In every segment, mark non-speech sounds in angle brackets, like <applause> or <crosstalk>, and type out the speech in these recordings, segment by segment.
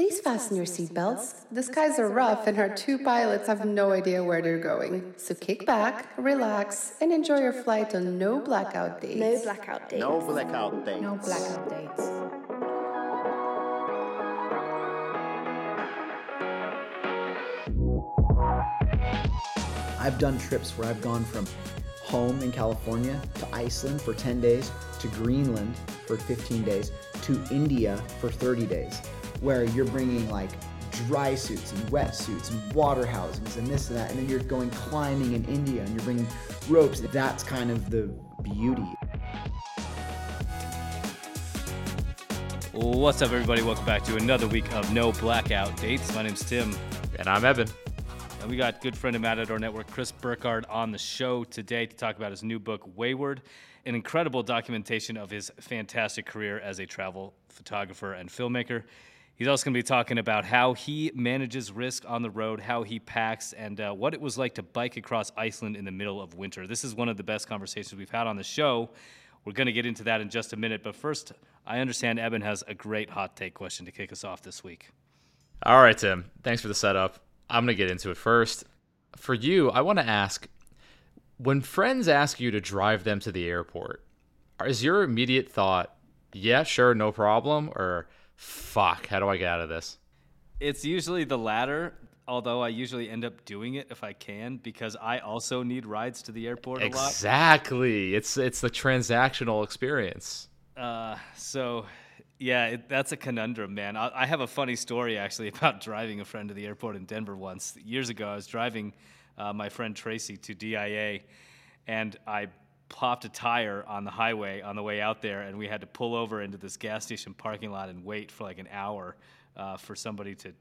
Please fasten your seatbelts. The skies are rough and our two pilots have no idea where they're going. So kick back, relax, and enjoy your flight on no blackout dates. No blackout dates. No blackout dates. No blackout dates. I've done trips where I've gone from home in California to Iceland for 10 days, to Greenland for 15 days, to India for 30 days, where you're bringing like dry suits and wet suits and water housings and this and that, and then you're going climbing in India and you're bringing ropes. That's kind of the beauty. What's up, everybody? Welcome back to another week of No Blackout Dates. My name's Tim, And I'm Evan. and we got good friend of Matador Network, Chris Burkard, on the show today to talk about his new book, Wayward, an incredible documentation of his fantastic career as a travel photographer and filmmaker. He's also going to be talking about how he manages risk on the road, how he packs, and uh, what it was like to bike across Iceland in the middle of winter. This is one of the best conversations we've had on the show. We're going to get into that in just a minute, but first, I understand Evan has a great hot take question to kick us off this week. All right, Tim. Thanks for the setup. I'm going to get into it first. For you, I want to ask when friends ask you to drive them to the airport, is your immediate thought, yeah, sure, no problem, or fuck, how do I get out of this? It's usually the latter, although I usually end up doing it if I can because I also need rides to the airport a lot. Exactly. It's it's the transactional experience. Uh, so, yeah, it, that's a conundrum, man. I, I have a funny story actually <laughs> about driving a friend to the airport in Denver once. Years ago, I was driving uh, my friend Tracy to DIA, and I popped a tire on the highway on the way out there, and we had to pull over into this gas station parking lot and wait for like an hour uh, for somebody to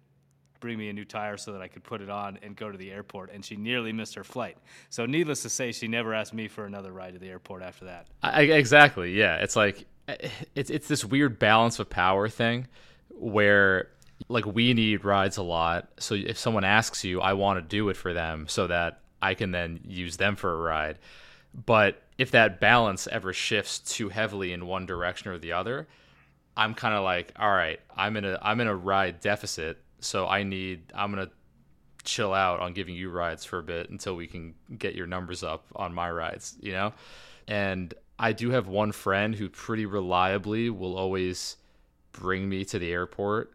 bring me a new tire so that I could put it on and go to the airport. And she nearly missed her flight. So, needless to say, she never asked me for another ride to the airport after that. I, exactly. Yeah. It's like it's it's this weird balance of power thing where like we need rides a lot. So if someone asks you, I want to do it for them so that I can then use them for a ride. But if that balance ever shifts too heavily in one direction or the other, I'm kind of like, all right, I'm in a I'm in a ride deficit, so I need I'm gonna chill out on giving you rides for a bit until we can get your numbers up on my rides, you know? And I do have one friend who pretty reliably will always bring me to the airport.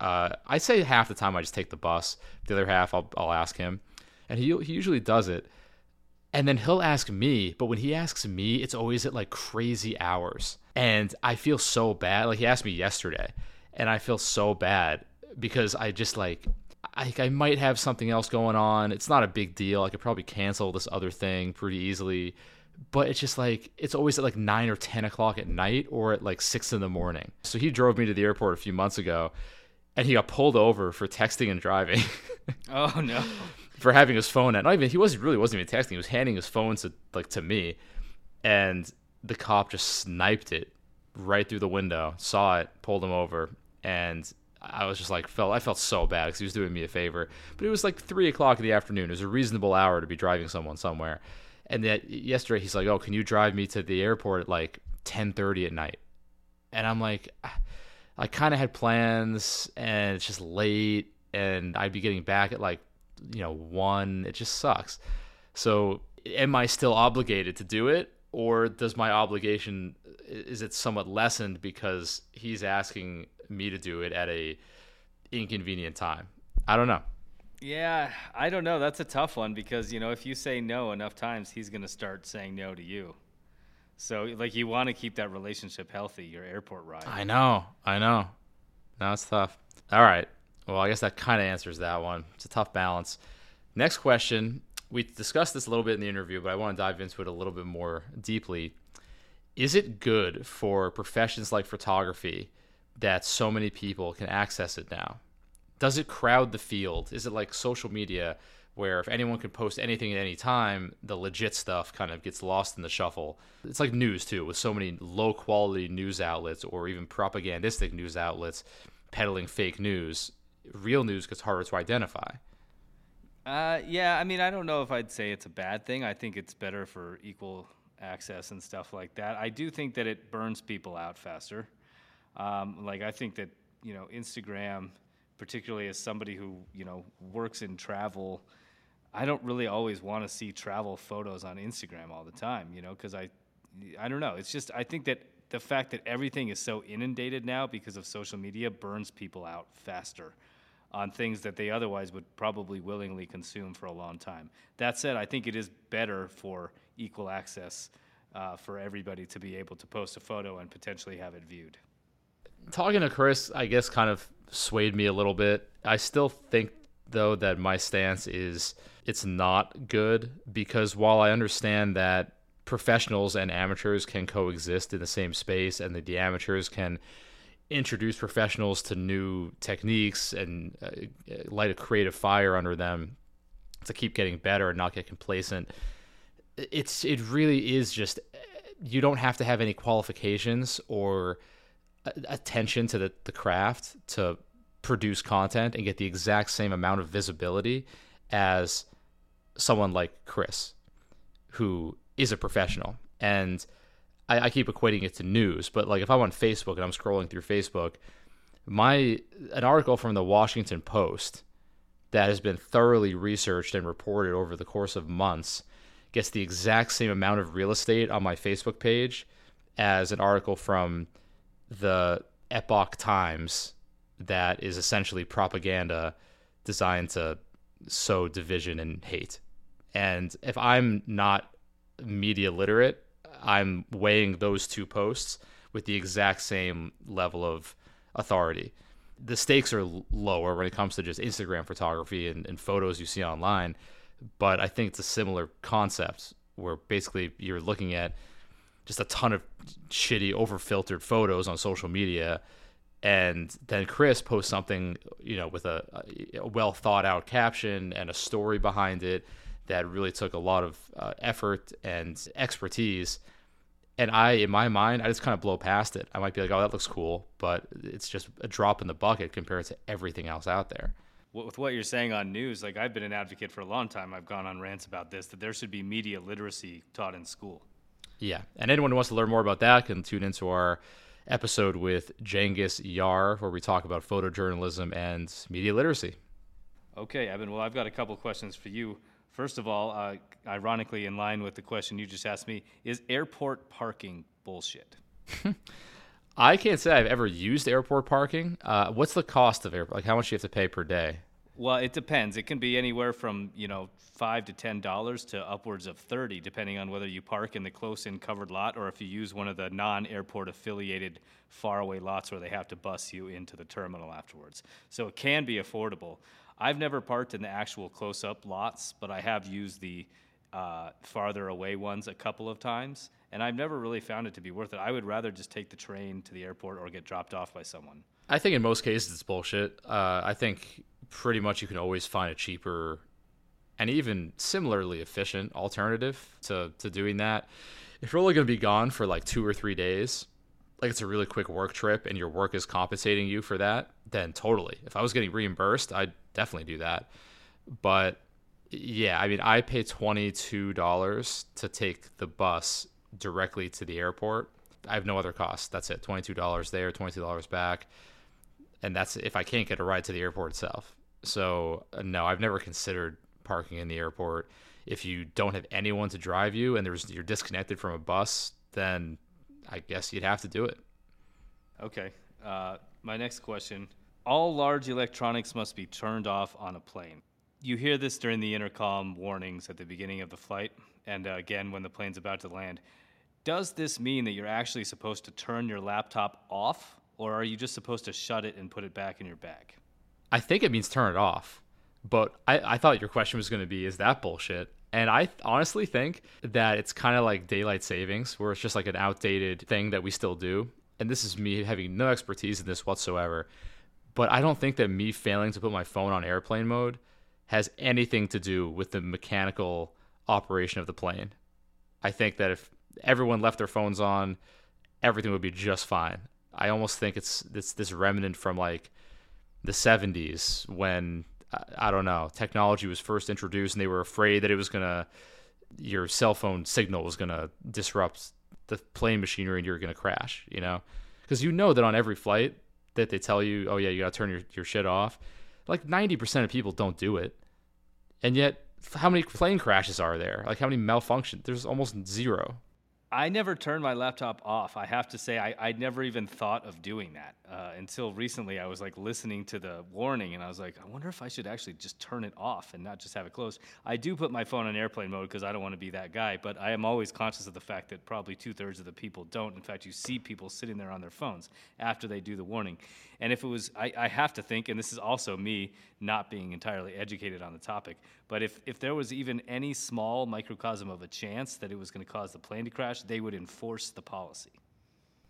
Uh, I say half the time I just take the bus. The other half I'll, I'll ask him, and he he usually does it. And then he'll ask me, but when he asks me, it's always at like crazy hours, and I feel so bad. Like he asked me yesterday, and I feel so bad because I just like I, I might have something else going on. It's not a big deal. I could probably cancel this other thing pretty easily but it's just like it's always at like nine or ten o'clock at night or at like six in the morning. So he drove me to the airport a few months ago, and he got pulled over for texting and driving. <laughs> Oh, no. For having his phone at not even he wasn't really wasn't even texting. He was handing his phone to like to me, and the cop just sniped it right through the window. Saw it, pulled him over, and I was just like felt I felt so bad because he was doing me a favor. But it was like three o'clock in the afternoon. It was a reasonable hour to be driving someone somewhere. And that yesterday he's like, "Oh, can you drive me to the airport at like 10:30 at night?" And I'm like, ah, I kind of had plans, and it's just late, and I'd be getting back at like, you know, one. It just sucks. So, am I still obligated to do it, or does my obligation is it somewhat lessened because he's asking me to do it at a inconvenient time? I don't know. Yeah, I don't know. That's a tough one because, you know, if you say no enough times, he's going to start saying no to you. So, like, you want to keep that relationship healthy, your airport ride. I know. I know. No, it's tough. All right. Well, I guess that kind of answers that one. It's a tough balance. Next question. We discussed this a little bit in the interview, but I want to dive into it a little bit more deeply. Is it good for professions like photography that so many people can access it now? Does it crowd the field? Is it like social media where if anyone can post anything at any time, the legit stuff kind of gets lost in the shuffle? It's like news too, with so many low quality news outlets or even propagandistic news outlets peddling fake news. Real news gets harder to identify. Uh, yeah, I mean, I don't know if I'd say it's a bad thing. I think it's better for equal access and stuff like that. I do think that it burns people out faster. Um, like, I think that you know, Instagram, particularly as somebody who you know works in travel, I don't really always want to see travel photos on Instagram all the time. You know, because I, I don't know. It's just I think that the fact that everything is so inundated now because of social media burns people out faster on things that they otherwise would probably willingly consume for a long time. That said, I think it is better for equal access uh, for everybody to be able to post a photo and potentially have it viewed. Talking to Chris, I guess, kind of swayed me a little bit. I still think, though, that my stance is it's not good because while I understand that professionals and amateurs can coexist in the same space and the amateurs can introduce professionals to new techniques and uh, uh, light a creative fire under them to keep getting better and not get complacent it's it really is just uh, you don't have to have any qualifications or uh, attention to the, the craft to produce content and get the exact same amount of visibility as someone like Chris, who is a professional. And I, I keep equating it to news, but like if I'm on Facebook and I'm scrolling through Facebook, my an article from the Washington Post that has been thoroughly researched and reported over the course of months gets the exact same amount of real estate on my Facebook page as an article from the Epoch Times that is essentially propaganda designed to sow division and hate. And if I'm not media literate, I'm weighing those two posts with the exact same level of authority. The stakes are lower when it comes to just Instagram photography and, and photos you see online, but I think it's a similar concept where basically you're looking at just a ton of shitty, over filtered photos on social media. And then Chris posts something, you know, with a, a well thought out caption and a story behind it that really took a lot of uh, effort and expertise. And I, in my mind, I just kind of blow past it. I might be like, oh, that looks cool, but it's just a drop in the bucket compared to everything else out there. With what you're saying on news, like I've been an advocate for a long time. I've gone on rants about this that there should be media literacy taught in school. Yeah. And anyone who wants to learn more about that can tune into our episode with Cengiz Yar, where we talk about photojournalism and media literacy. Okay, Evan. Well, I've got a couple questions for you. First of all, uh, ironically, in line with the question you just asked me, is airport parking bullshit? <laughs> I can't say I've ever used airport parking. Uh, what's the cost of airport? Like, how much do you have to pay per day? Well, it depends. It can be anywhere from you know five to ten dollars to upwards of thirty, depending on whether you park in the close-in covered lot or if you use one of the non-airport affiliated faraway lots where they have to bus you into the terminal afterwards. So it can be affordable. I've never parked in the actual close up lots, but I have used the uh, farther away ones a couple of times, and I've never really found it to be worth it. I would rather just take the train to the airport or get dropped off by someone. I think in most cases it's bullshit. Uh, I think pretty much you can always find a cheaper and even similarly efficient alternative to, to doing that. If you're only going to be gone for like two or three days, like it's a really quick work trip and your work is compensating you for that, then totally. If I was getting reimbursed, I'd definitely do that. But yeah, I mean, I pay $22 to take the bus directly to the airport. I have no other cost. That's it. $22 there, $22 back. And that's if I can't get a ride to the airport itself. So, uh, no, I've never considered parking in the airport. If you don't have anyone to drive you and there's you're disconnected from a bus, then I guess you'd have to do it. Okay. Uh, my next question All large electronics must be turned off on a plane. You hear this during the intercom warnings at the beginning of the flight, and uh, again when the plane's about to land. Does this mean that you're actually supposed to turn your laptop off, or are you just supposed to shut it and put it back in your bag? I think it means turn it off. But I, I thought your question was going to be, is that bullshit? And I honestly think that it's kind of like daylight savings, where it's just like an outdated thing that we still do. And this is me having no expertise in this whatsoever. But I don't think that me failing to put my phone on airplane mode has anything to do with the mechanical operation of the plane. I think that if everyone left their phones on, everything would be just fine. I almost think it's it's this remnant from like the 70s when I don't know, technology was first introduced and they were afraid that it was going to, your cell phone signal was going to disrupt the plane machinery and you're going to crash, you know? Because you know that on every flight, that they tell you, oh yeah, you got to turn your, your shit off. Like 90% of people don't do it. And yet, how many plane crashes are there? Like how many malfunctions? There's almost zero. I never turned my laptop off. I have to say, I, I never even thought of doing that uh, until recently. I was like listening to the warning and I was like, I wonder if I should actually just turn it off and not just have it closed. I do put my phone on airplane mode because I don't want to be that guy, but I am always conscious of the fact that probably two thirds of the people don't. In fact, you see people sitting there on their phones after they do the warning. And if it was, I, I have to think, and this is also me not being entirely educated on the topic, but if, if there was even any small microcosm of a chance that it was going to cause the plane to crash, they would enforce the policy.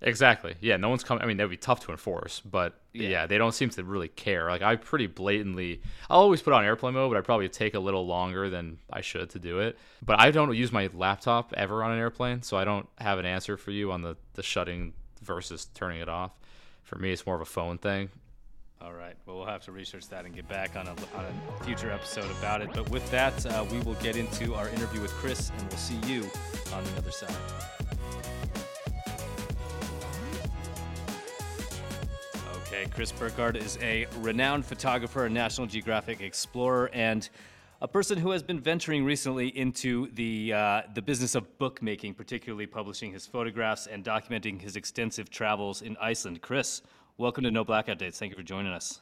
Exactly. Yeah, no one's coming. I mean, that'd be tough to enforce, but yeah. yeah. they don't seem to really care. Like I pretty blatantly, I'll always put on airplane mode, but I probably take a little longer than I should to do it. But I don't use my laptop ever on an airplane, so I don't have an answer for you on the the shutting versus turning it off. For me, it's more of a phone thing. All right. Well, we'll have to research that and get back on a, on a future episode about it. But with that, uh, we will get into our interview with Chris, and we'll see you on the other side. Okay, Chris Burkard is a renowned photographer, a National Geographic explorer, and a person who has been venturing recently into the uh, the business of bookmaking, particularly publishing his photographs and documenting his extensive travels in Iceland. Chris, welcome to No Blackout Dates. Thank you for joining us.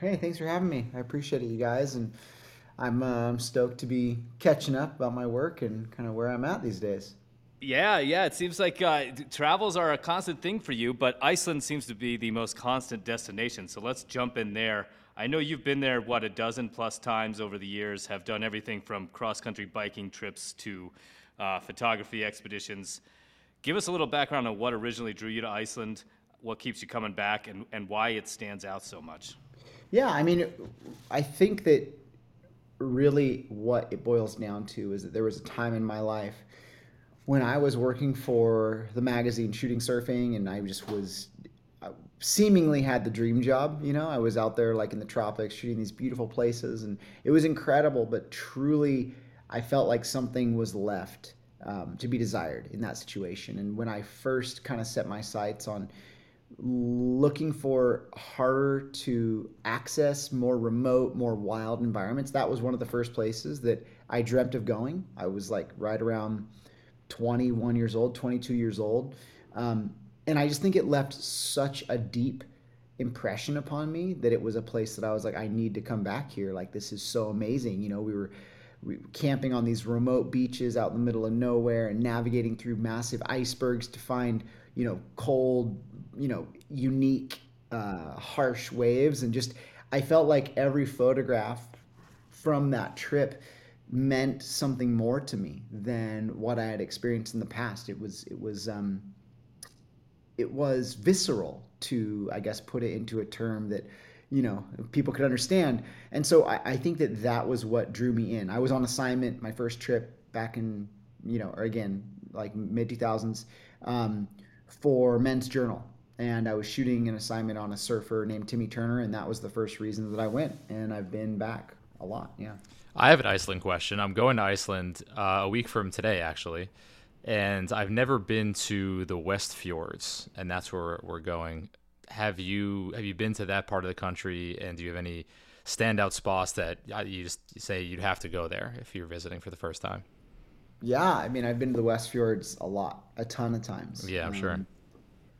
Hey, thanks for having me. I appreciate it, you guys, and I'm uh, stoked to be catching up about my work and kind of where I'm at these days. Yeah, yeah. It seems like uh, travels are a constant thing for you, but Iceland seems to be the most constant destination. So let's jump in there. I know you've been there, what, a dozen plus times over the years, have done everything from cross country biking trips to uh, photography expeditions. Give us a little background on what originally drew you to Iceland, what keeps you coming back, and, and why it stands out so much. Yeah, I mean, I think that really what it boils down to is that there was a time in my life when I was working for the magazine Shooting Surfing, and I just was seemingly had the dream job. You know, I was out there like in the tropics shooting these beautiful places, and it was incredible. But truly, I felt like something was left um, to be desired in that situation. And when I first kind of set my sights on looking for harder to access, more remote, more wild environments, that was one of the first places that I dreamt of going. I was like right around 21 years old, 22 years old. Um, and I just think it left such a deep impression upon me that it was a place that I was like, I need to come back here. Like, this is so amazing. You know, we were, we camping on these remote beaches out in the middle of nowhere and navigating through massive icebergs to find, you know, cold, you know, unique, uh, harsh waves. And just, I felt like every photograph from that trip meant something more to me than what I had experienced in the past. It was it was um, it was visceral to I guess put it into a term that you know people could understand. And so I, I think that that was what drew me in. I was on assignment my first trip back in you know or again like mid two thousands um, for Men's Journal. And I was shooting an assignment on a surfer named Timmy Turner, and that was the first reason that I went. And I've been back a lot. Yeah. I have an Iceland question. I'm going to Iceland uh, a week from today, actually, and I've never been to the West Fjords, and that's where we're going. Have you have you been to that part of the country, and do you have any standout spots that uh, you just say you'd have to go there if you're visiting for the first time? Yeah, I mean, I've been to the West Fjords a lot, a ton of times. Yeah, I'm um, sure.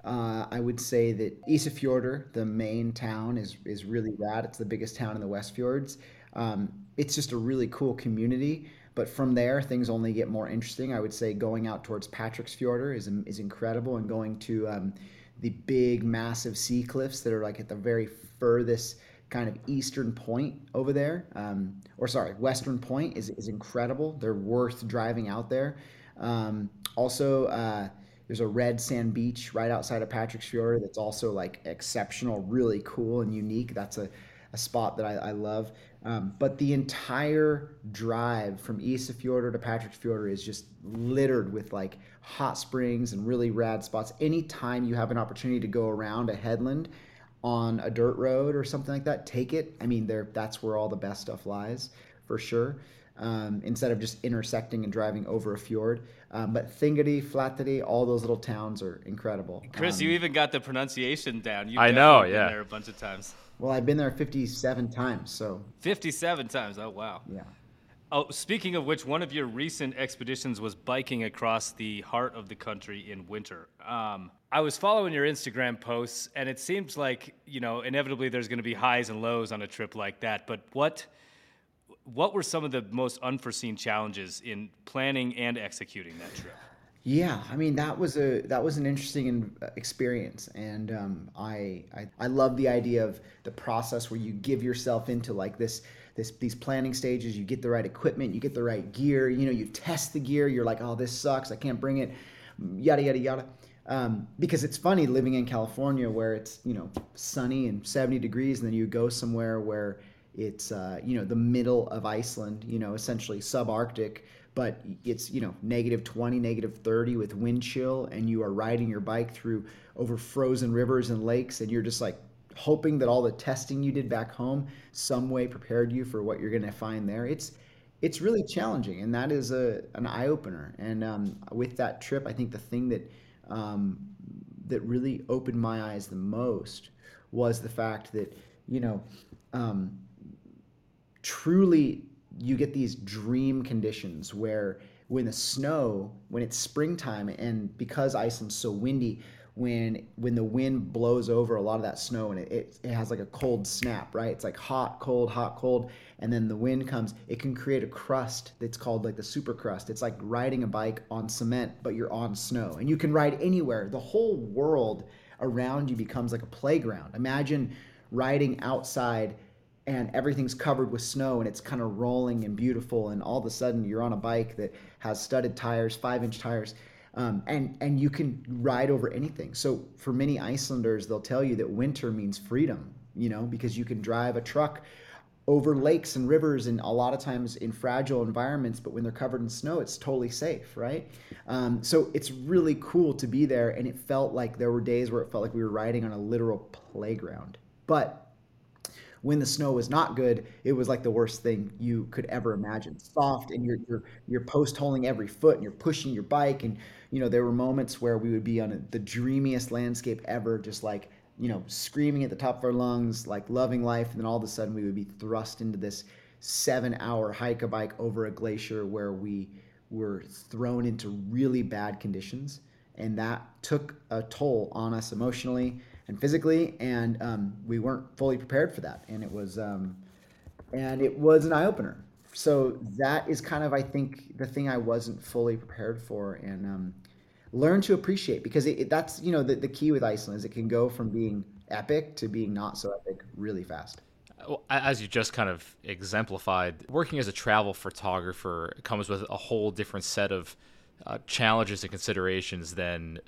Uh, I would say that Isafjordur, the main town, is is really rad. It's the biggest town in the West Fjords. Um, it's just a really cool community. But from there, things only get more interesting. I would say going out towards Patreksfjordur is is incredible, and going to um, the big, massive sea cliffs that are like at the very furthest kind of eastern point over there, um, or sorry, western point is is incredible. They're worth driving out there. Um, also. Uh, there's a red sand beach right outside of Patrick's Fjord that's also like exceptional, really cool and unique. That's a, a spot that I, I love. Um, but the entire drive from Isafjordur to Patreksfjordur is just littered with like hot springs and really rad spots. Anytime you have an opportunity to go around a headland on a dirt road or something like that, take it. I mean, there that's where all the best stuff lies for sure. um, instead of just intersecting and driving over a fjord. Um, but Thingeyri, Flateyri, all those little towns are incredible. Chris, Um, you even got the pronunciation down. You've I know, definitely been yeah. there a bunch of times. Well, I've been there 57 times, so 57 times. Oh, wow. yeah. Oh, speaking of which, one of your recent expeditions was biking across the heart of the country in winter. Um, I was following your Instagram posts, and it seems like you know inevitably there's going to be highs and lows on a trip like that. But what what were some of the most unforeseen challenges in planning and executing that trip? Yeah, I mean that was a that was an interesting experience, and um, I, I I love the idea of the process where you give yourself into like this this these planning stages. You get the right equipment, you get the right gear. You know, you test the gear. You're like, oh, this sucks. I can't bring it. Yada yada yada. Um, because it's funny living in California where it's you know sunny and 70 degrees, and then you go somewhere where it's uh, you know the middle of Iceland, you know essentially subarctic, but it's you know negative 20, negative 30 with wind chill, and you are riding your bike through over frozen rivers and lakes, and you're just like hoping that all the testing you did back home some way prepared you for what you're going to find there. It's it's really challenging, and that is a an eye opener. And um, with that trip, I think the thing that um, that really opened my eyes the most was the fact that you know um, truly you get these dream conditions where when the snow when it's springtime and because iceland's so windy when when the wind blows over a lot of that snow and it, it, it has like a cold snap right? It's like hot cold hot cold and then the wind comes. It can create a crust that's called like the super crust. It's like riding a bike on cement but you're on snow. And you can ride anywhere. The whole world around you becomes like a playground. Imagine riding outside and everything's covered with snow and it's kind of rolling and beautiful and all of a sudden you're on a bike that has studded tires five inch tires um, and and you can ride over anything. So for many icelanders they'll tell you that winter means freedom you know because you can drive a truck over lakes and rivers and a lot of times in fragile environments but when they're covered in snow it's totally safe right? Um, so it's really cool to be there and it felt like there were days where it felt like we were riding on a literal playground. But when the snow was not good, it was like the worst thing you could ever imagine. Soft, and you're you're you're post holing every foot, and you're pushing your bike, and you know there were moments where we would be on a, the dreamiest landscape ever, just like you know screaming at the top of our lungs, like loving life, and then all of a sudden we would be thrust into this seven-hour hike a bike over a glacier where we were thrown into really bad conditions, and that took a toll on us emotionally and physically, and um, we weren't fully prepared for that, and it was um, and it was an eye opener. So that is kind of, I think, the thing I wasn't fully prepared for, and um, learn to appreciate because it, it, that's you know the, the key with Iceland is it can go from being epic to being not so epic really fast. As you just kind of exemplified, working as a travel photographer comes with a whole different set of uh, challenges and considerations than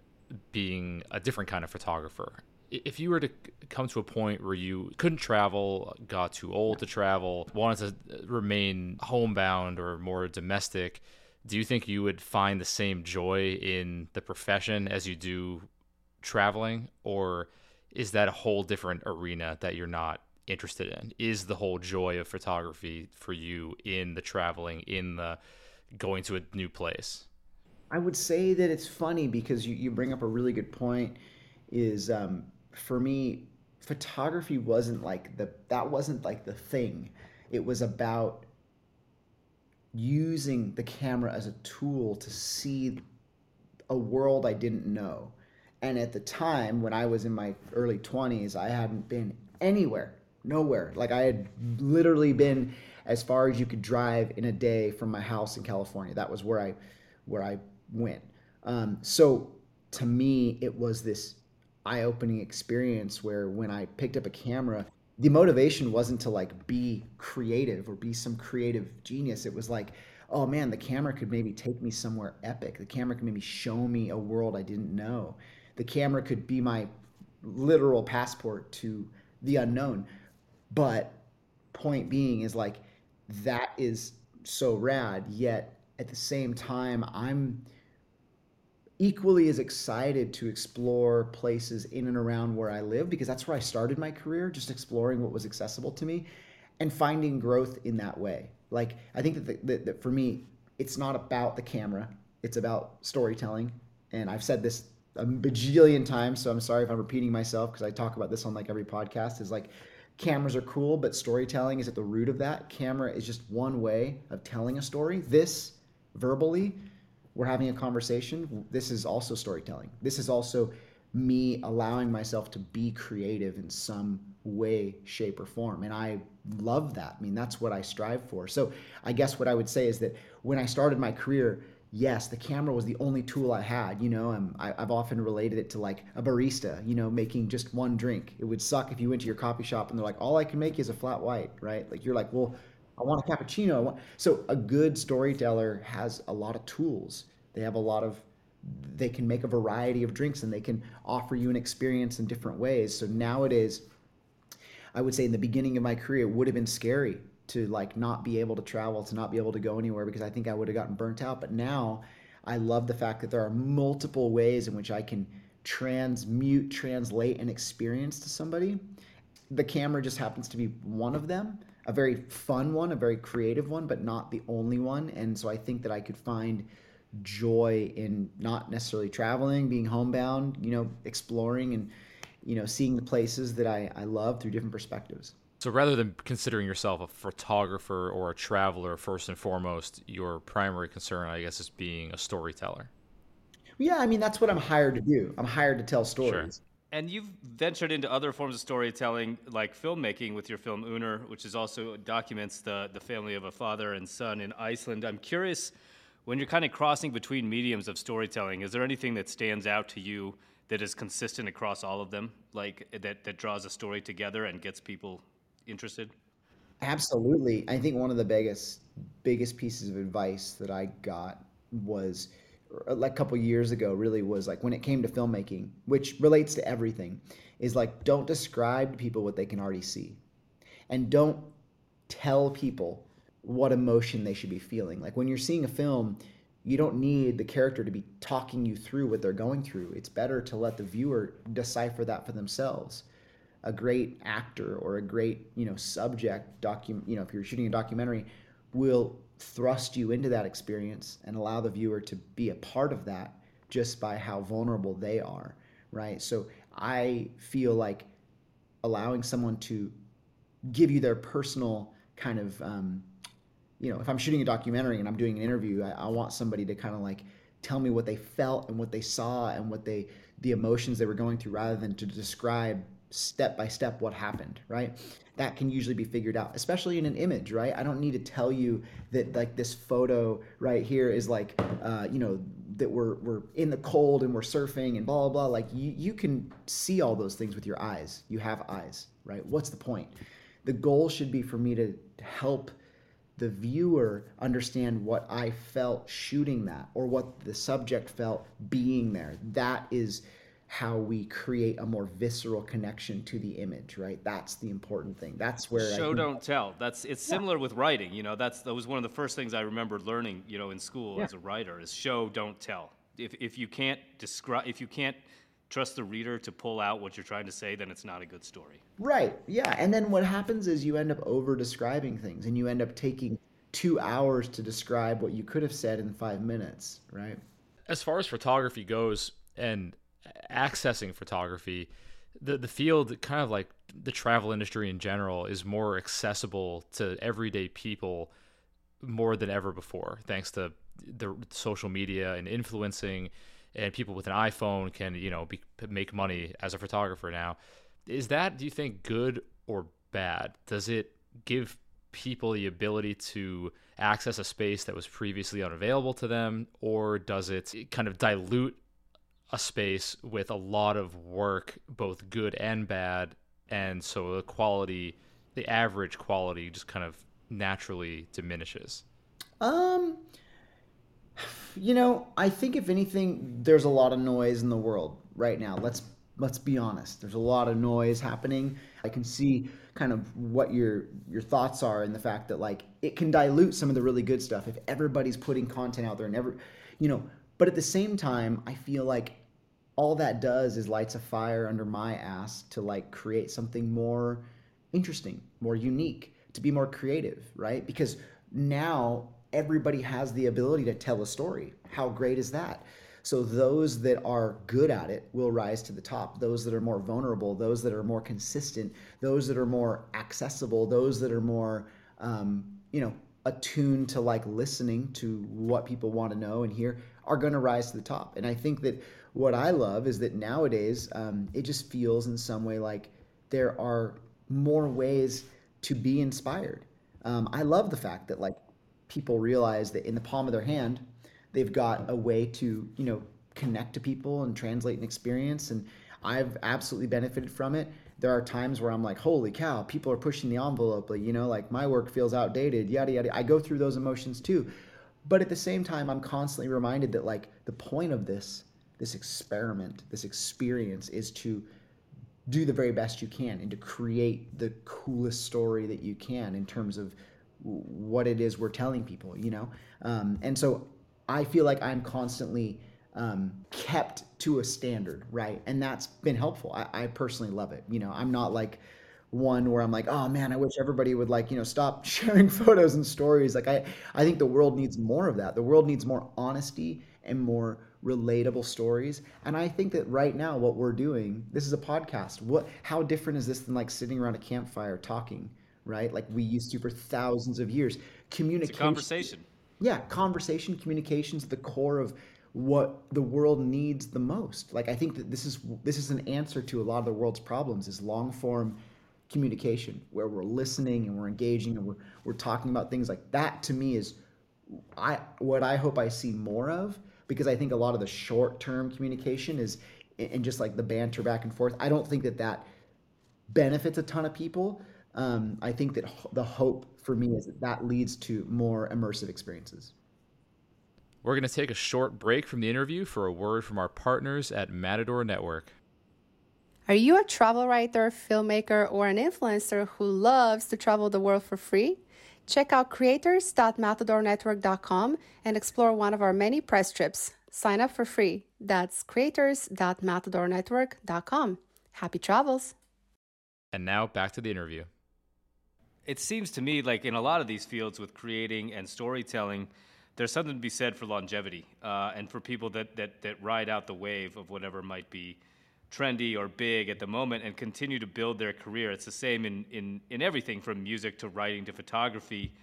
being a different kind of photographer. If you were to come to a point where you couldn't travel, got too old to travel, wanted to remain homebound or more domestic, do you think you would find the same joy in the profession as you do traveling? Or is that a whole different arena that you're not interested in? Is the whole joy of photography for you in the traveling, in the going to a new place? I would say that it's funny because you, you bring up a really good point. Is um, for me, photography wasn't like the that wasn't like the thing. It was about using the camera as a tool to see a world I didn't know. And at the time when I was in my early 20s, I hadn't been anywhere, nowhere. Like I had literally been as far as you could drive in a day from my house in California. That was where I where I went. Um, so to me, it was this eye-opening experience where when I picked up a camera, the motivation wasn't to like be creative or be some creative genius. It was like, oh man, the camera could maybe take me somewhere epic. The camera could maybe show me a world I didn't know. The camera could be my literal passport to the unknown. But point being is like that is so rad, yet at the same time I'm equally as excited to explore places in and around where I live because that's where I started my career, just exploring what was accessible to me and finding growth in that way. Like I think that, the, that, that for me, it's not about the camera. It's about storytelling. And I've said this a bajillion times, so I'm sorry if I'm repeating myself because I talk about this on like every podcast. Is like cameras are cool, but storytelling is at the root of that. Camera is just one way of telling a story. This verbally, we're having a conversation. This is also storytelling. This is also me allowing myself to be creative in some way, shape, or form. And I love that. I mean, that's what I strive for. So I guess what I would say is that when I started my career, yes, the camera was the only tool I had. You know, I'm, I, have often related it to like a barista, you know, making just one drink. It would suck if you went to your coffee shop and they're like, all I can make is a flat white, right? Like you're like, well, I want a cappuccino. Want... So a good storyteller has a lot of tools. They have a lot of they can make a variety of drinks and they can offer you an experience in different ways. So nowadays, I would say in the beginning of my career, it would have been scary to like not be able to travel, to not be able to go anywhere because I think I would have gotten burnt out. But now I love the fact that there are multiple ways in which I can transmute, translate an experience to somebody. The camera just happens to be one of them, a very fun one, a very creative one, but not the only one. And so I think that I could find joy in not necessarily traveling, being homebound, you know, exploring and, you know, seeing the places that I, I love through different perspectives. So rather than considering yourself a photographer or a traveler, first and foremost, your primary concern, I guess, is being a storyteller. Yeah, I mean, that's what I'm hired to do. I'm hired to tell stories. Sure. And you've ventured into other forms of storytelling, like filmmaking with your film Unnur, which is also documents the, the family of a father and son in Iceland. I'm curious when you're kind of crossing between mediums of storytelling, is there anything that stands out to you that is consistent across all of them, like that that draws a story together and gets people interested? Absolutely. I think one of the biggest biggest pieces of advice that I got was uh, like a couple years ago really was like when it came to filmmaking, which relates to everything, is like don't describe to people what they can already see. And don't tell people what emotion they should be feeling. Like when you're seeing a film, you don't need the character to be talking you through what they're going through. It's better to let the viewer decipher that for themselves. A great actor or a great, you know, subject docu you know, if you're shooting a documentary, will thrust you into that experience and allow the viewer to be a part of that just by how vulnerable they are, right? So I feel like allowing someone to give you their personal kind of um, you know, if I'm shooting a documentary and I'm doing an interview, I, I want somebody to kind of like tell me what they felt and what they saw and what they the emotions they were going through rather than to describe step by step what happened right? That can usually be figured out especially in an image right? I don't need to tell you that like this photo right here is like uh, you know that we're we're in the cold and we're surfing and blah blah blah. Like you you can see all those things with your eyes. You have eyes right? What's the point? The goal should be for me to help the viewer understand what I felt shooting that or what the subject felt being there. That is how we create a more visceral connection to the image, right? That's the important thing. That's where show don't tell. That's it's similar yeah. with writing. You know, that's that was one of the first things I remember learning. You know, in school yeah. as a writer is show don't tell. If if you can't describe, if you can't trust the reader to pull out what you're trying to say, then it's not a good story. Right. Yeah. And then what happens is you end up over describing things and you end up taking two hours to describe what you could have said in five minutes, right? As far as photography goes and accessing photography, the, the field, kind of like the travel industry in general, is more accessible to everyday people more than ever before, thanks to the social media and influencing and people with an iPhone can you know be, make money as a photographer now. Is that do you think good or bad? Does it give people the ability to access a space that was previously unavailable to them, or does it kind of dilute a space with a lot of work, both good and bad, and so the quality, the average quality, just kind of naturally diminishes? Um, you know, I think if anything, there's a lot of noise in the world right now. Let's let's be honest. There's a lot of noise happening. I can see kind of what your your thoughts are and the fact that like it can dilute some of the really good stuff if everybody's putting content out there and ever you know, but at the same time, I feel like all that does is lights a fire under my ass to like create something more interesting, more unique, to be more creative, right? Because now everybody has the ability to tell a story. How great is that? So those that are good at it will rise to the top. Those that are more vulnerable, those that are more consistent, those that are more accessible, those that are more, um, you know, attuned to like listening to what people want to know and hear are going to rise to the top. And I think that what I love is that nowadays um, it just feels in some way like there are more ways to be inspired. Um, I love the fact that like people realize that in the palm of their hand, they've got a way to you know connect to people and translate an experience and i've absolutely benefited from it. There are times where i'm like holy cow people are pushing the envelope like you know like my work feels outdated yada yada. I go through those emotions too. But at the same time i'm constantly reminded that like the point of this this experiment this experience is to do the very best you can and to create the coolest story that you can in terms of what it is we're telling people you know um, and so I feel like I'm constantly um, kept to a standard, right? And that's been helpful. I, I personally love it. You know, I'm not like one where I'm like, oh man, I wish everybody would like, you know, stop <laughs> sharing photos and stories. Like I, I think the world needs more of that. The world needs more honesty and more relatable stories. And I think that right now what we're doing, this is a podcast. What how different is this than like sitting around a campfire talking, right? Like we used to for mm-hmm. thousands of years. Communication. Conversation yeah, conversation, communications, the core of what the world needs the most. Like I think that this is this is an answer to a lot of the world's problems is long form communication where we're listening and we're engaging and we're we're talking about things like that to me is I what I hope I see more of because I think a lot of the short term communication is and just like the banter back and forth. I don't think that that benefits a ton of people. Um, I think that the hope for me is that that leads to more immersive experiences. We're going to take a short break from the interview for a word from our partners at Matador Network. Are you a travel writer, filmmaker, or an influencer who loves to travel the world for free? Check out creators.matadornetwork.com and explore one of our many press trips. Sign up for free. That's creators.matadornetwork.com. Happy travels. And now back to the interview it seems to me like in a lot of these fields with creating and storytelling, there's something to be said for longevity uh, and for people that, that, that ride out the wave of whatever might be trendy or big at the moment and continue to build their career. It's the same in, in, in everything from music to writing to photography.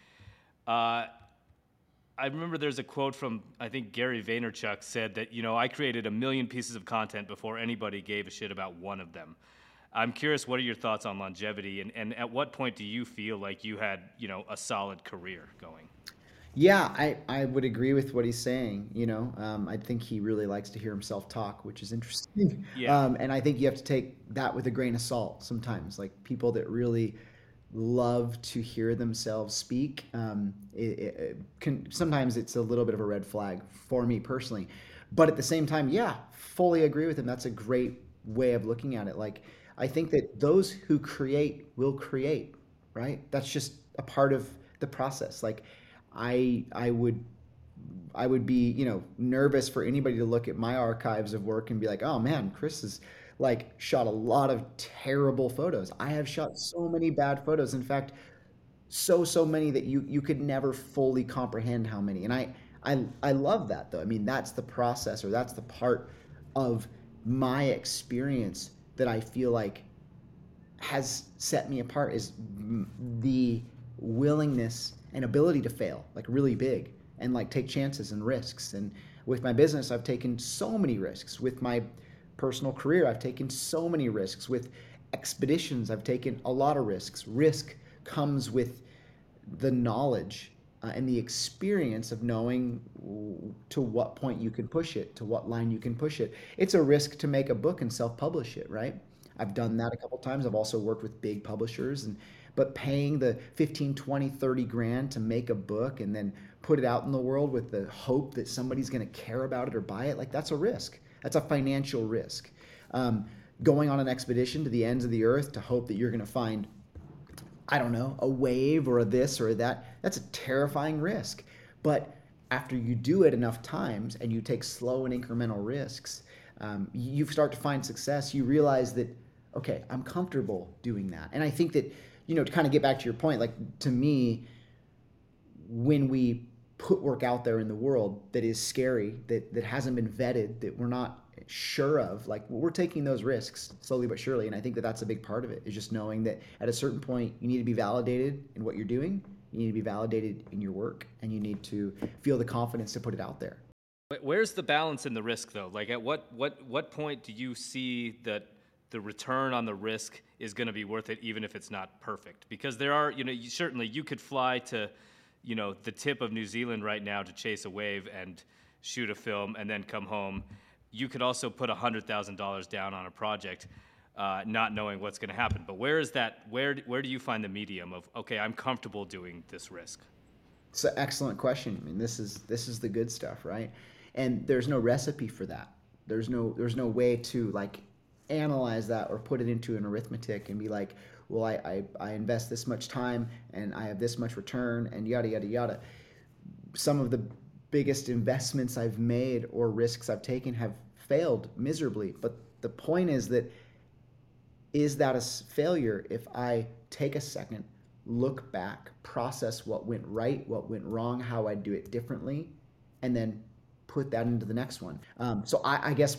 Uh, I remember there's a quote from I think Gary Vaynerchuk said that you know I created a million pieces of content before anybody gave a shit about one of them. I'm curious, what are your thoughts on longevity, and, and at what point do you feel like you had, you know, a solid career going? Yeah, I, I would agree with what he's saying. You know, um, I think he really likes to hear himself talk, which is interesting. Yeah. Um, and I think you have to take that with a grain of salt sometimes. Like people that really love to hear themselves speak, um, it, it can, sometimes it's a little bit of a red flag for me personally. But at the same time, yeah, fully agree with him. That's a great way of looking at it. Like, I think that those who create will create, right? That's just a part of the process. Like I I would I would be, you know, nervous for anybody to look at my archives of work and be like, "Oh man, Chris has like shot a lot of terrible photos. I have shot so many bad photos. In fact, so so many that you you could never fully comprehend how many." And I I I love that though. I mean, that's the process or that's the part of my experience that I feel like has set me apart is the willingness and ability to fail, like really big, and like take chances and risks. And with my business, I've taken so many risks. With my personal career, I've taken so many risks. With expeditions, I've taken a lot of risks. Risk comes with the knowledge uh, and the experience of knowing to what point you can push it, to what line you can push it. It's a risk to make a book and self-publish it, right? I've done that a couple times. I've also worked with big publishers and but paying the 15, 20, 30 grand to make a book and then put it out in the world with the hope that somebody's going to care about it or buy it, like that's a risk. That's a financial risk. Um, going on an expedition to the ends of the earth to hope that you're going to find I don't know, a wave or a this or a that, that's a terrifying risk. But after you do it enough times and you take slow and incremental risks, um, you start to find success. You realize that, okay, I'm comfortable doing that. And I think that, you know, to kind of get back to your point, like to me, when we put work out there in the world that is scary, that, that hasn't been vetted, that we're not sure of, like we're taking those risks slowly but surely. And I think that that's a big part of it is just knowing that at a certain point you need to be validated in what you're doing, you need to be validated in your work, and you need to feel the confidence to put it out there. Where's the balance in the risk though? Like at what what what point do you see that the return on the risk is going to be worth it even if it's not perfect? Because there are, you know, you, certainly you could fly to you know, the tip of New Zealand right now to chase a wave and shoot a film and then come home. You could also put $100,000 down on a project, uh, not knowing what's going to happen. But where is that? Where, where do you find the medium of, okay, I'm comfortable doing this risk? It's an excellent question. I mean, this is, this is the good stuff, right? And there's no recipe for that. There's no, there's no way to like analyze that or put it into an arithmetic and be like, well, I, I, I invest this much time and I have this much return and yada, yada, yada. Some of the biggest investments I've made or risks I've taken have failed miserably. But the point is that is that a failure if I take a second, look back, process what went right, what went wrong, how I'd do it differently, and then put that into the next one. Um, so I, I guess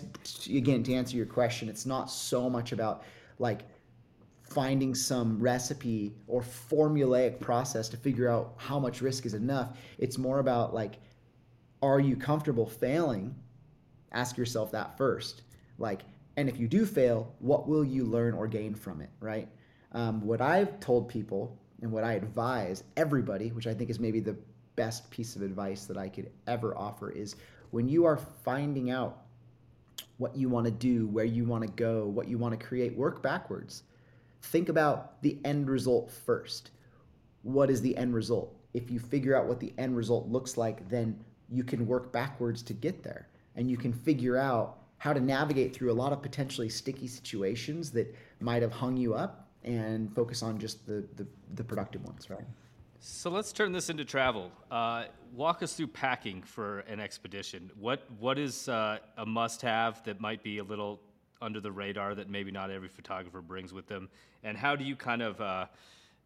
again to answer your question, it's not so much about like finding some recipe or formulaic process to figure out how much risk is enough. It's more about like, are you comfortable failing? Ask yourself that first. Like, and if you do fail, what will you learn or gain from it, right? Um, what I've told people and what I advise everybody, which I think is maybe the best piece of advice that I could ever offer, is when you are finding out what you want to do, where you want to go, what you want to create, work backwards think about the end result first. What is the end result? If you figure out what the end result looks like, then you can work backwards to get there and you can figure out how to navigate through a lot of potentially sticky situations that might have hung you up and focus on just the, the, the productive ones, right? So let's turn this into travel. Uh, walk us through packing for an expedition. What what is uh, a must-have that might be a little under the radar that maybe not every photographer brings with them? And how do you kind of uh,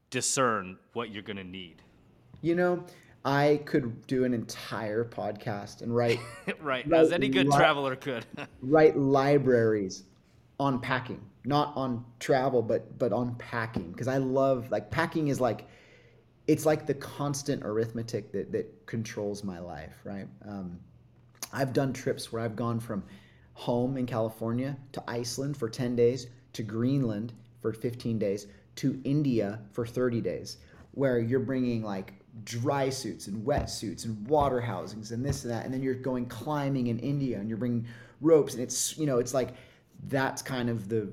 discern what you're going to need? You know, I could do an entire podcast and write. <laughs> right, write as any good li- traveler could. <laughs> write libraries on packing, not on travel, but but on packing, because I love like packing is like, it's like the constant arithmetic that that controls my life, right? Um, I've done trips where I've gone from home in California to Iceland for 10 days to Greenland for 15 days to India for 30 days, where you're bringing like dry suits and wet suits and water housings and this and that. And then you're going climbing in India and you're bringing ropes. And it's, you know, it's like that's kind of the,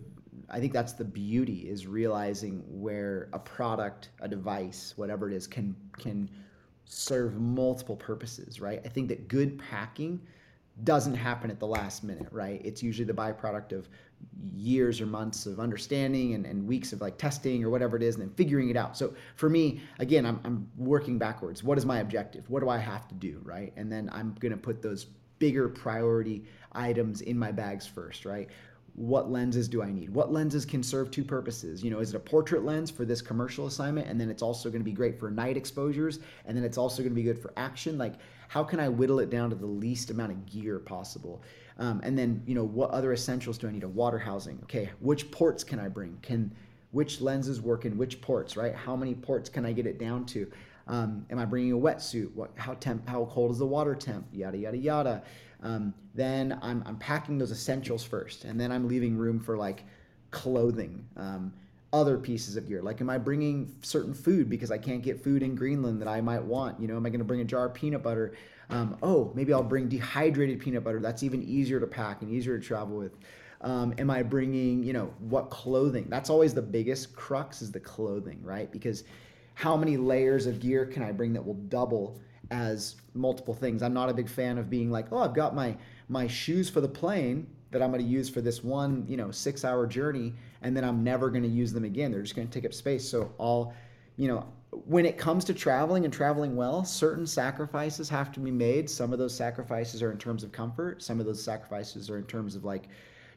I think that's the beauty is realizing where a product, a device, whatever it is, can, can serve multiple purposes, right? I think that good packing doesn't happen at the last minute, right? It's usually the byproduct of years or months of understanding and, and weeks of like testing or whatever it is and then figuring it out. So for me, again, I'm, I'm working backwards. What is my objective? What do I have to do, right? And then I'm going to put those bigger priority items in my bags first, right? what lenses do I need? What lenses can serve two purposes? You know, is it a portrait lens for this commercial assignment? And then it's also going to be great for night exposures. And then it's also going to be good for action. Like, how can I whittle it down to the least amount of gear possible? Um, and then, you know, what other essentials do I need? A water housing. Okay, which ports can I bring? Can which lenses work in which ports? Right? How many ports can I get it down to? Um, am I bringing a wetsuit? What? How temp? How cold is the water temp? Yada yada yada. Um, then I'm, I'm packing those essentials first, and then I'm leaving room for like clothing. Um, other pieces of gear? Like, am I bringing certain food because I can't get food in Greenland that I might want? You know, am I going to bring a jar of peanut butter? Um, oh, maybe I'll bring dehydrated peanut butter. That's even easier to pack and easier to travel with. Um, am I bringing, you know, what clothing? That's always the biggest crux is the clothing, right? Because how many layers of gear can I bring that will double as multiple things? I'm not a big fan of being like, oh, I've got my my shoes for the plane that I'm going to use for this one, you know, six hour journey, and then I'm never going to use them again. They're just going to take up space. So I'll, you know, when it comes to traveling and traveling well, certain sacrifices have to be made. Some of those sacrifices are in terms of comfort. Some of those sacrifices are in terms of like,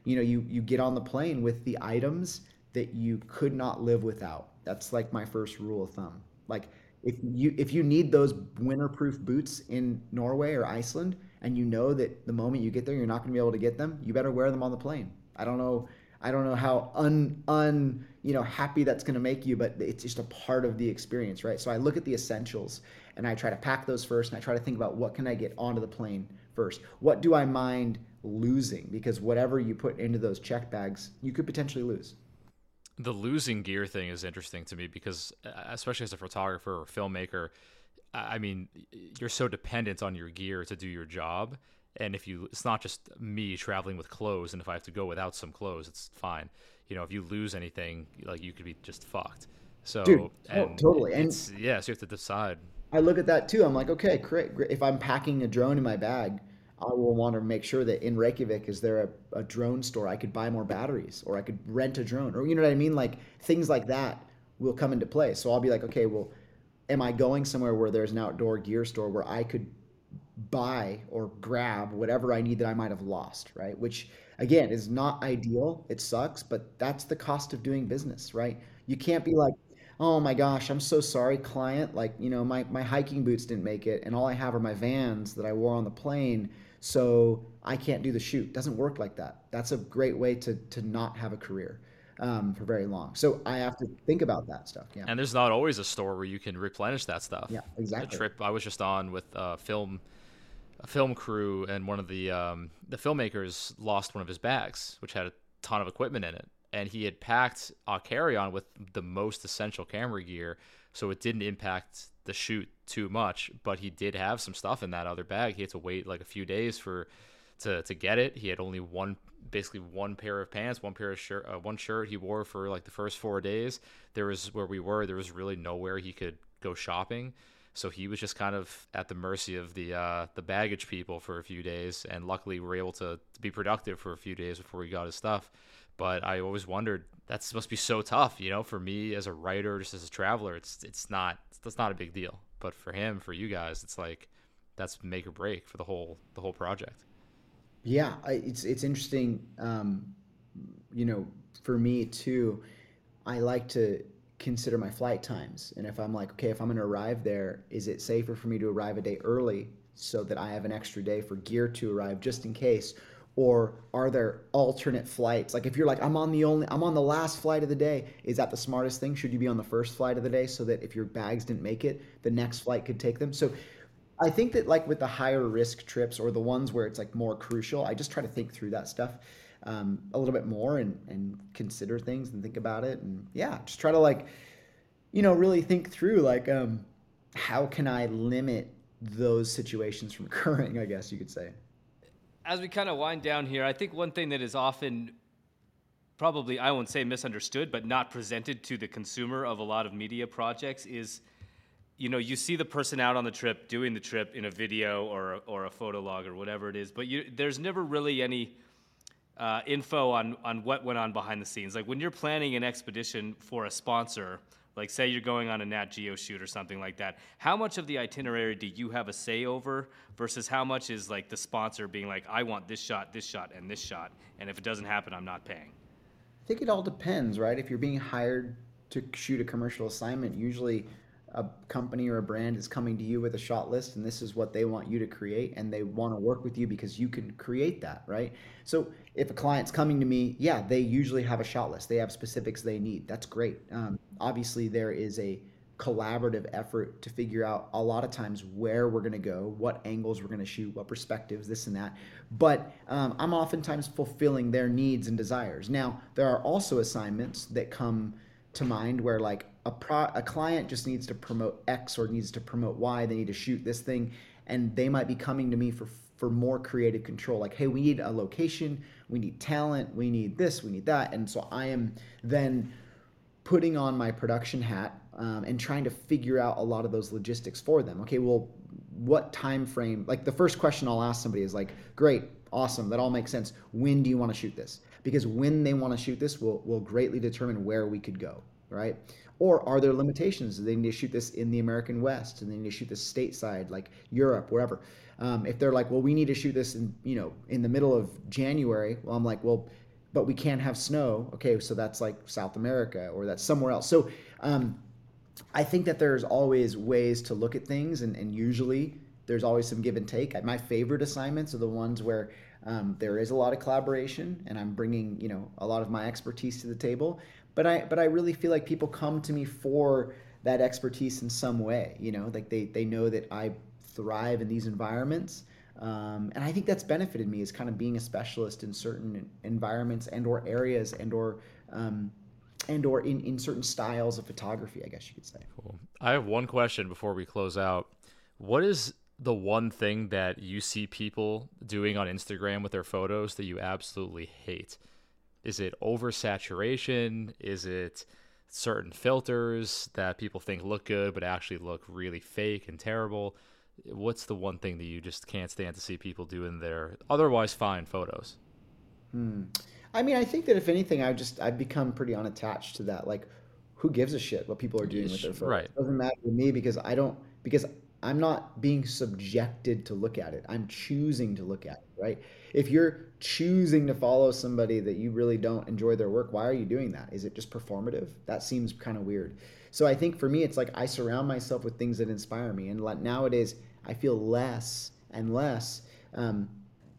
you know, you you get on the plane with the items that you could not live without. That's like my first rule of thumb. Like if you if you need those winterproof boots in Norway or Iceland and you know that the moment you get there you're not going to be able to get them, you better wear them on the plane. I don't know I don't know how un un you know happy that's going to make you, but it's just a part of the experience, right? So I look at the essentials and I try to pack those first, and I try to think about what can I get onto the plane first. What do I mind losing? Because whatever you put into those check bags, you could potentially lose. The losing gear thing is interesting to me because, uh, especially as a photographer or filmmaker, I mean, you're so dependent on your gear to do your job and if you it's not just me traveling with clothes and if i have to go without some clothes it's fine. You know if you lose anything like you could be just fucked. So Dude, oh, and totally. And yeah so you have to decide. I look at that too. I'm like okay great, if i'm packing a drone in my bag i will want to make sure that in reykjavik is there a, a drone store? I could buy more batteries or i could rent a drone or you know what i mean? Like things like that will come into play. So i'll be like okay well am i going somewhere where there's an outdoor gear store where i could buy or grab whatever I need that I might have lost, right? Which again is not ideal. It sucks, but that's the cost of doing business, right? You can't be like, "Oh my gosh, I'm so sorry, client. Like, you know, my my hiking boots didn't make it and all I have are my Vans that I wore on the plane, so I can't do the shoot." Doesn't work like that. That's a great way to to not have a career. Um, for very long. So I have to think about that stuff. Yeah. And there's not always a store where you can replenish that stuff. Yeah, exactly. The trip I was just on with uh, film a film crew and one of the um, the filmmakers lost one of his bags, which had a ton of equipment in it, and he had packed a carry on with the most essential camera gear, so it didn't impact the shoot too much. But he did have some stuff in that other bag. He had to wait like a few days for to to get it. He had only one basically one pair of pants, one pair of shirt, uh, one shirt he wore for like the first four days. There was where we were. There was really nowhere he could go shopping. So he was just kind of at the mercy of the uh, the baggage people for a few days, and luckily we were able to, to be productive for a few days before he got his stuff. But I always wondered that's must be so tough, you know, for me as a writer, just as a traveler. It's it's not that's not a big deal, but for him, for you guys, it's like that's make or break for the whole the whole project. Yeah, it's it's interesting. Um, you know, for me too, I like to consider my flight times. And if I'm like, okay, if I'm going to arrive there, is it safer for me to arrive a day early so that I have an extra day for gear to arrive just in case? Or are there alternate flights? Like if you're like, I'm on the only, I'm on the last flight of the day, is that the smartest thing? Should you be on the first flight of the day so that if your bags didn't make it, the next flight could take them? So I think that like with the higher risk trips or the ones where it's like more crucial, I just try to think through that stuff um, a little bit more and, and consider things and think about it. And yeah, just try to like, you know, really think through like, um, how can I limit those situations from <laughs> occurring, I guess you could say. As we kind of wind down here, I think one thing that is often probably, I won't say misunderstood, but not presented to the consumer of a lot of media projects is you know, you see the person out on the trip doing the trip in a video or, or a photo log or whatever it is, but you, there's never really any uh, info on on what went on behind the scenes. Like when you're planning an expedition for a sponsor, like say you're going on a Nat Geo shoot or something like that, how much of the itinerary do you have a say over versus how much is like the sponsor being like, I want this shot, this shot, and this shot, and if it doesn't happen, I'm not paying. I think it all depends, right? If you're being hired to shoot a commercial assignment, usually a company or a brand is coming to you with a shot list and this is what they want you to create and they want to work with you because you can create that right? So if a client's coming to me yeah they usually have a shot list. They have specifics they need. That's great. Um, obviously there is a collaborative effort to figure out a lot of times where we're going to go what angles we're going to shoot what perspectives this and that. But um, i'm oftentimes fulfilling their needs and desires. Now there are also assignments that come to mind where like a pro a client just needs to promote X or needs to promote Y. They need to shoot this thing, and they might be coming to me for for more creative control. Like, hey, we need a location, we need talent, we need this, we need that, and so I am then putting on my production hat um, and trying to figure out a lot of those logistics for them. Okay, well, what time frame? Like the first question I'll ask somebody is like, great, awesome, that all makes sense. When do you want to shoot this? Because when they want to shoot this will will greatly determine where we could go right? Or are there limitations? Do they need to shoot this in the American West? and they need to shoot this stateside, like Europe, wherever? Um, if they're like, well, we need to shoot this in, you know, in the middle of January, well, I'm like, well, but we can't have snow. Okay, so that's like South America or that's somewhere else. So um, I think that there's always ways to look at things, and, and usually there's always some give and take. My favorite assignments are the ones where um, there is a lot of collaboration, and I'm bringing you know a lot of my expertise to the table. But I but I really feel like people come to me for that expertise in some way. You know, like they they know that I thrive in these environments. Um, and I think that's benefited me is kind of being a specialist in certain environments and or areas and or um, and or in, in certain styles of photography, I guess you could say. Cool. I have one question before we close out. What is the one thing that you see people doing on Instagram with their photos that you absolutely hate? Is it oversaturation? Is it certain filters that people think look good but actually look really fake and terrible? What's the one thing that you just can't stand to see people do in their otherwise fine photos? Hmm. I mean, I think that if anything, I just I've become pretty unattached to that. Like, who gives a shit what people are doing with their photos? Right. It doesn't matter to me because I don't because I'm not being subjected to look at it. I'm choosing to look at it, right? If you're choosing to follow somebody that you really don't enjoy their work, why are you doing that? Is it just performative? That seems kind of weird. So I think for me, it's like I surround myself with things that inspire me, and nowadays, I feel less and less um,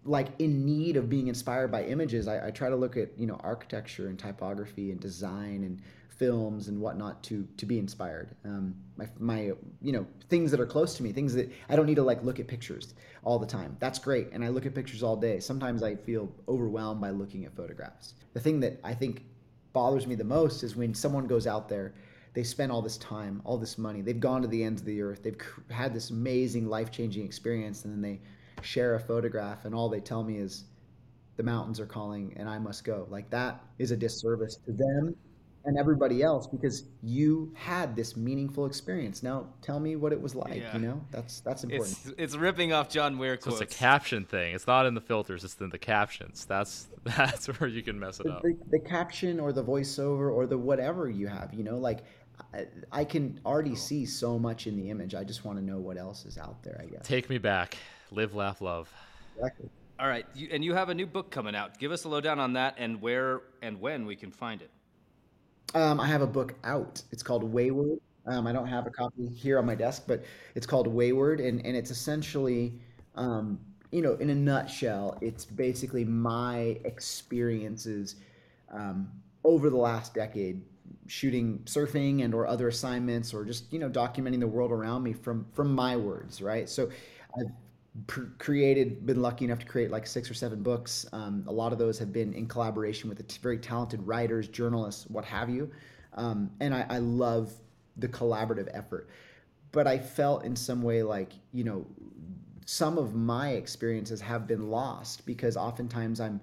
like in need of being inspired by images. I, I try to look at you know architecture and typography and design and films and whatnot to to be inspired. Um, my my you know things that are close to me, things that I don't need to like look at pictures all the time. That's great, and I look at pictures all day. Sometimes I feel overwhelmed by looking at photographs. The thing that I think bothers me the most is when someone goes out there. They spend all this time, all this money. They've gone to the ends of the earth. They've had this amazing, life changing experience, and then they share a photograph, and all they tell me is, the mountains are calling and I must go. Like that is a disservice to them and everybody else because you had this meaningful experience. Now tell me what it was like. Yeah. You know, that's that's important. It's it's ripping off John Muir So quotes. it's a caption thing. It's not in the filters. It's in the captions. That's <laughs> that's where you can mess it the, up. the, the caption or the voiceover or the whatever you have. You know, like I, I can already see so much in the image. I just want to know what else is out there. I guess. Take me back. Live, laugh, love. Exactly. All right, you, and you have a new book coming out. Give us a lowdown on that and where and when we can find it. Um, I have a book out. It's called Wayward. Um, I don't have a copy here on my desk, but it's called Wayward, and, and it's essentially, um, you know, in a nutshell, it's basically my experiences um, over the last decade shooting surfing and or other assignments or just you know documenting the world around me from from my words right so i've created been lucky enough to create like six or seven books. Um, a lot of those have been in collaboration with very talented writers journalists what have you. Um, and I, I love the collaborative effort. But i felt in some way like you know some of my experiences have been lost because oftentimes i'm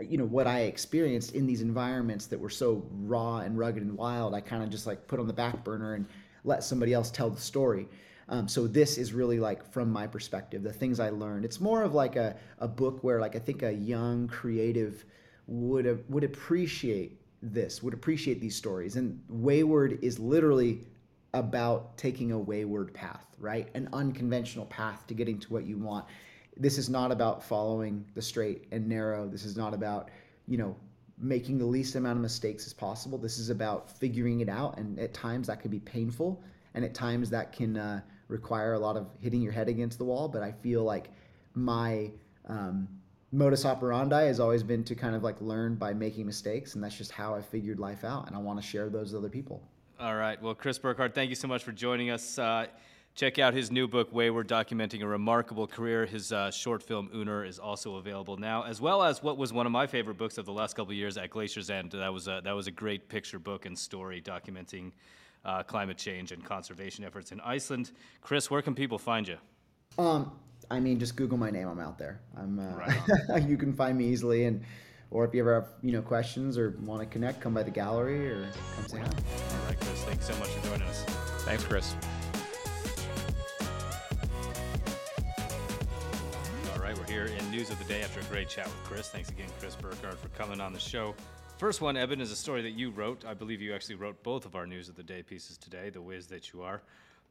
you know what i experienced in these environments that were so raw and rugged and wild i kind of just like put on the back burner and let somebody else tell the story um, so this is really like from my perspective the things i learned it's more of like a, a book where like i think a young creative would would appreciate this would appreciate these stories and wayward is literally about taking a wayward path right an unconventional path to getting to what you want this is not about following the straight and narrow. This is not about, you know, making the least amount of mistakes as possible. This is about figuring it out. And at times that can be painful. And at times that can uh, require a lot of hitting your head against the wall. But I feel like my um, modus operandi has always been to kind of like learn by making mistakes. And that's just how I figured life out. And I want to share those with other people. All right. Well, Chris Burkard, thank you so much for joining us. Uh, check out his new book, Wayward, documenting a remarkable career. His uh, short film, Uner, is also available now, as well as what was one of my favorite books of the last couple of years, At Glacier's End. That was a, that was a great picture book and story documenting uh, climate change and conservation efforts in Iceland. Chris, where can people find you? Um, I mean, just Google my name. I'm out there. I'm. Uh, Right <laughs> you can find me easily, and or if you ever have you know questions or want to connect, come by the gallery or come say hi. All right, Chris, thanks so much for joining us. Thanks, Chris. All right, we're here in News of the Day after a great chat with Chris. Thanks again, Chris Burkard, for coming on the show. First one, Evan, is a story that you wrote. I believe you actually wrote both of our News of the Day pieces today, the whiz that you are.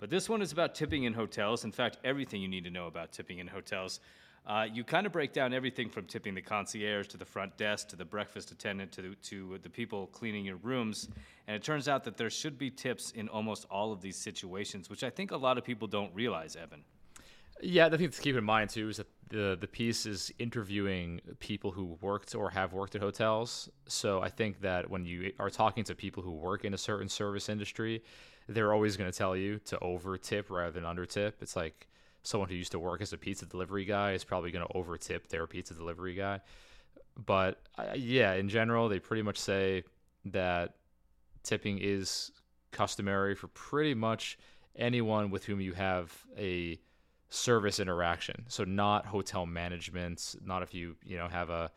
But this one is about tipping in hotels. In fact, everything you need to know about tipping in hotels. Uh, you kind of break down everything from tipping the concierge to the front desk to the breakfast attendant to the, to the people cleaning your rooms. And it turns out that there should be tips in almost all of these situations, which I think a lot of people don't realize, Evan. Yeah, the thing to keep in mind too is that the the piece is interviewing people who worked or have worked at hotels. So I think that when you are talking to people who work in a certain service industry, they're always going to tell you to over tip rather than under tip. It's like someone who used to work as a pizza delivery guy is probably going to over tip their pizza delivery guy. But uh, yeah, in general, they pretty much say that tipping is customary for pretty much anyone with whom you have a service interaction. So not hotel management, not if you you know have a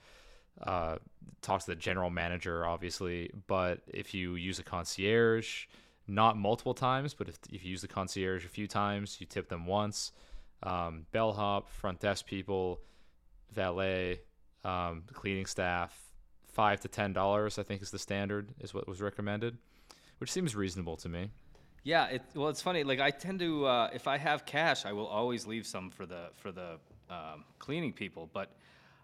uh, talk to the general manager, obviously, but if you use a concierge, not multiple times, but if, if you use the concierge a few times, you tip them once. Um, bellhop, front desk people, valet, um, cleaning staff, five to ten dollars, I think is the standard, is what was recommended, which seems reasonable to me. Yeah, it, well, it's funny. Like I tend to, uh, if I have cash, I will always leave some for the for the um, cleaning people. But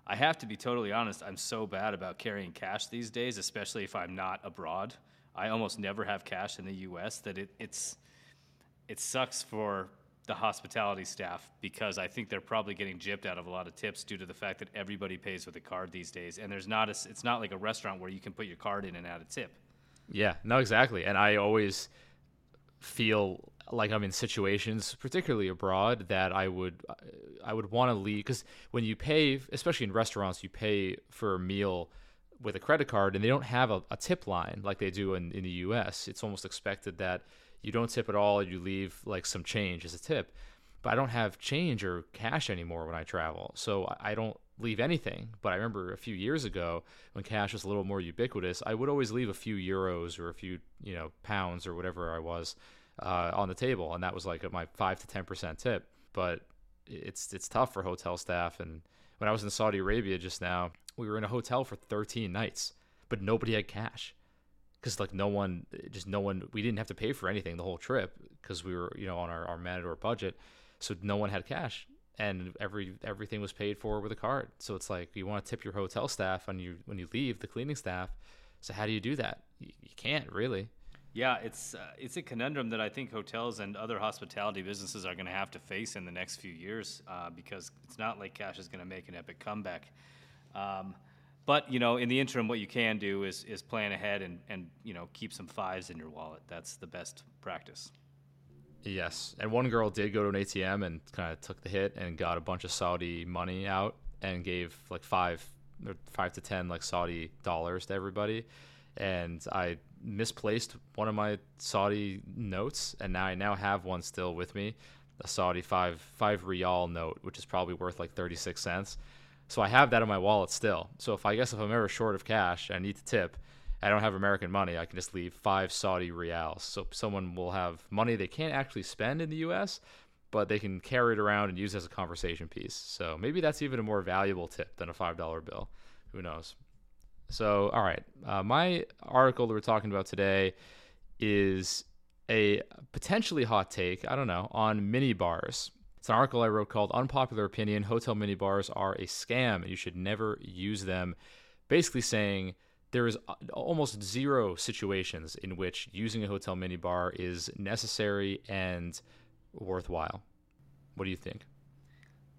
I have to be totally honest. I'm so bad about carrying cash these days, especially if I'm not abroad. I almost never have cash in the U.S. That it, it's it sucks for the hospitality staff because I think they're probably getting gypped out of a lot of tips due to the fact that everybody pays with a card these days, and there's not a, it's not like a restaurant where you can put your card in and add a tip. Yeah, no, exactly. And I always feel like I'm in situations, particularly abroad, that I would I would want to leave because when you pay, especially in restaurants, you pay for a meal with a credit card, and they don't have a, a tip line like they do in, in the U.S. It's almost expected that you don't tip at all, you leave like some change as a tip. But I don't have change or cash anymore when I travel, so I don't leave anything. But I remember a few years ago when cash was a little more ubiquitous, I would always leave a few euros or a few you know pounds or whatever I was uh, on the table, and that was like my five to ten percent tip. But it's it's tough for hotel staff. And when I was in Saudi Arabia just now, we were in a hotel for 13 nights, but nobody had cash because like no one, just no one, we didn't have to pay for anything the whole trip because we were you know on our, our Matador budget, so no one had cash and every everything was paid for with a card. So it's like you want to tip your hotel staff when you when you leave the cleaning staff. So how do you do that? You, you can't really. Yeah, it's uh, it's a conundrum that I think hotels and other hospitality businesses are going to have to face in the next few years uh, because it's not like cash is going to make an epic comeback. Um, but you know, in the interim, what you can do is is plan ahead and and you know keep some fives in your wallet. That's the best practice. Yes, and one girl did go to an ATM and kind of took the hit and got a bunch of Saudi money out and gave like five or five to ten like Saudi dollars to everybody and I misplaced one of my Saudi notes, and now I now have one still with me, a Saudi five five rial note, which is probably worth like thirty six cents. So I have that in my wallet still. So if I guess if I'm ever short of cash, I need to tip. I don't have American money. I can just leave five Saudi rials. So someone will have money they can't actually spend in the U.S., but they can carry it around and use it as a conversation piece. So maybe that's even a more valuable tip than a five dollar bill. Who knows? So, all right, uh, my article that we're talking about today is a potentially hot take, I don't know, on mini bars. It's an article I wrote called Unpopular Opinion Hotel Mini Bars Are a Scam and You Should Never Use Them. Basically saying there is almost zero situations in which using a hotel mini bar is necessary and worthwhile. What do you think?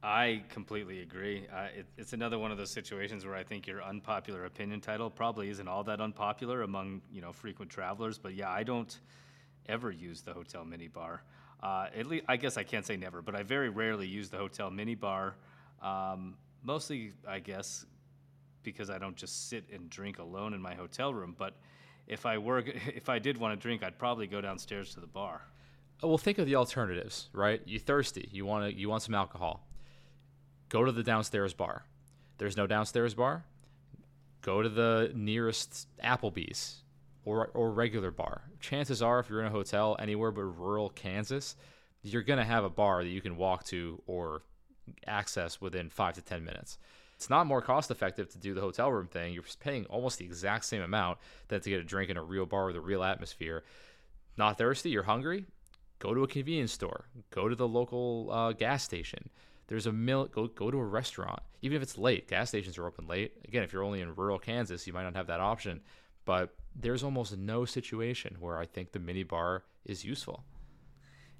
I completely agree. Uh, it, it's another one of those situations where I think your unpopular opinion title probably isn't all that unpopular among you know frequent travelers. But yeah, I don't ever use the hotel minibar. Uh, at least I guess I can't say never, but I very rarely use the hotel minibar. Um, mostly, I guess, because I don't just sit and drink alone in my hotel room. But if I were, <laughs> if I did want to drink, I'd probably go downstairs to the bar. Well, think of the alternatives, right? You're thirsty, you want to, you want some alcohol go to the downstairs bar. There's no downstairs bar. Go to the nearest Applebee's or or regular bar. Chances are, if you're in a hotel anywhere but rural Kansas, you're gonna have a bar that you can walk to or access within five to ten minutes. It's not more cost effective to do the hotel room thing. You're paying almost the exact same amount than to get a drink in a real bar with a real atmosphere. Not thirsty? You're hungry? Go to a convenience store. Go to the local uh, gas station There's a mill. Go go to a restaurant, even if it's late. Gas stations are open late. Again, if you're only in rural Kansas, you might not have that option. But there's almost no situation where I think the mini bar is useful.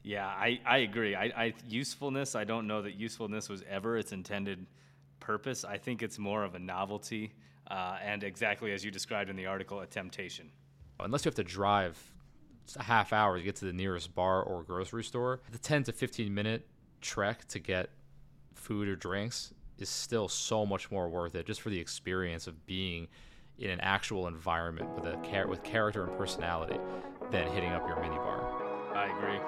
Yeah, I, I agree. I, I usefulness. I don't know that usefulness was ever its intended purpose. I think it's more of a novelty, uh, and exactly as you described in the article, a temptation. Unless you have to drive a half hour to get to the nearest bar or grocery store, the 10 to 15 minute trek to get food or drinks is still so much more worth it just for the experience of being in an actual environment with a char- with character and personality than hitting up your minibar. I agree.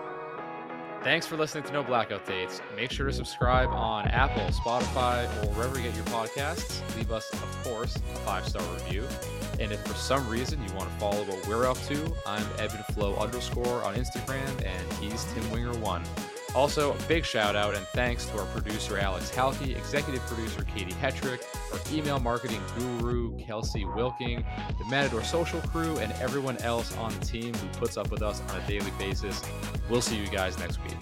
Thanks for listening to No Blackout Dates. Make sure to subscribe on Apple, Spotify, or wherever you get your podcasts. Leave us, of course, a five star review. And if for some reason you want to follow what we're up to, I'm Flow underscore on Instagram, and he's Tim Winger one. Also, a big shout out and thanks to our producer Alex Halkey, executive producer Katie Hetrick, our email marketing guru Kelsey Wilking, the Matador social crew, and everyone else on the team who puts up with us on a daily basis. We'll see you guys next week.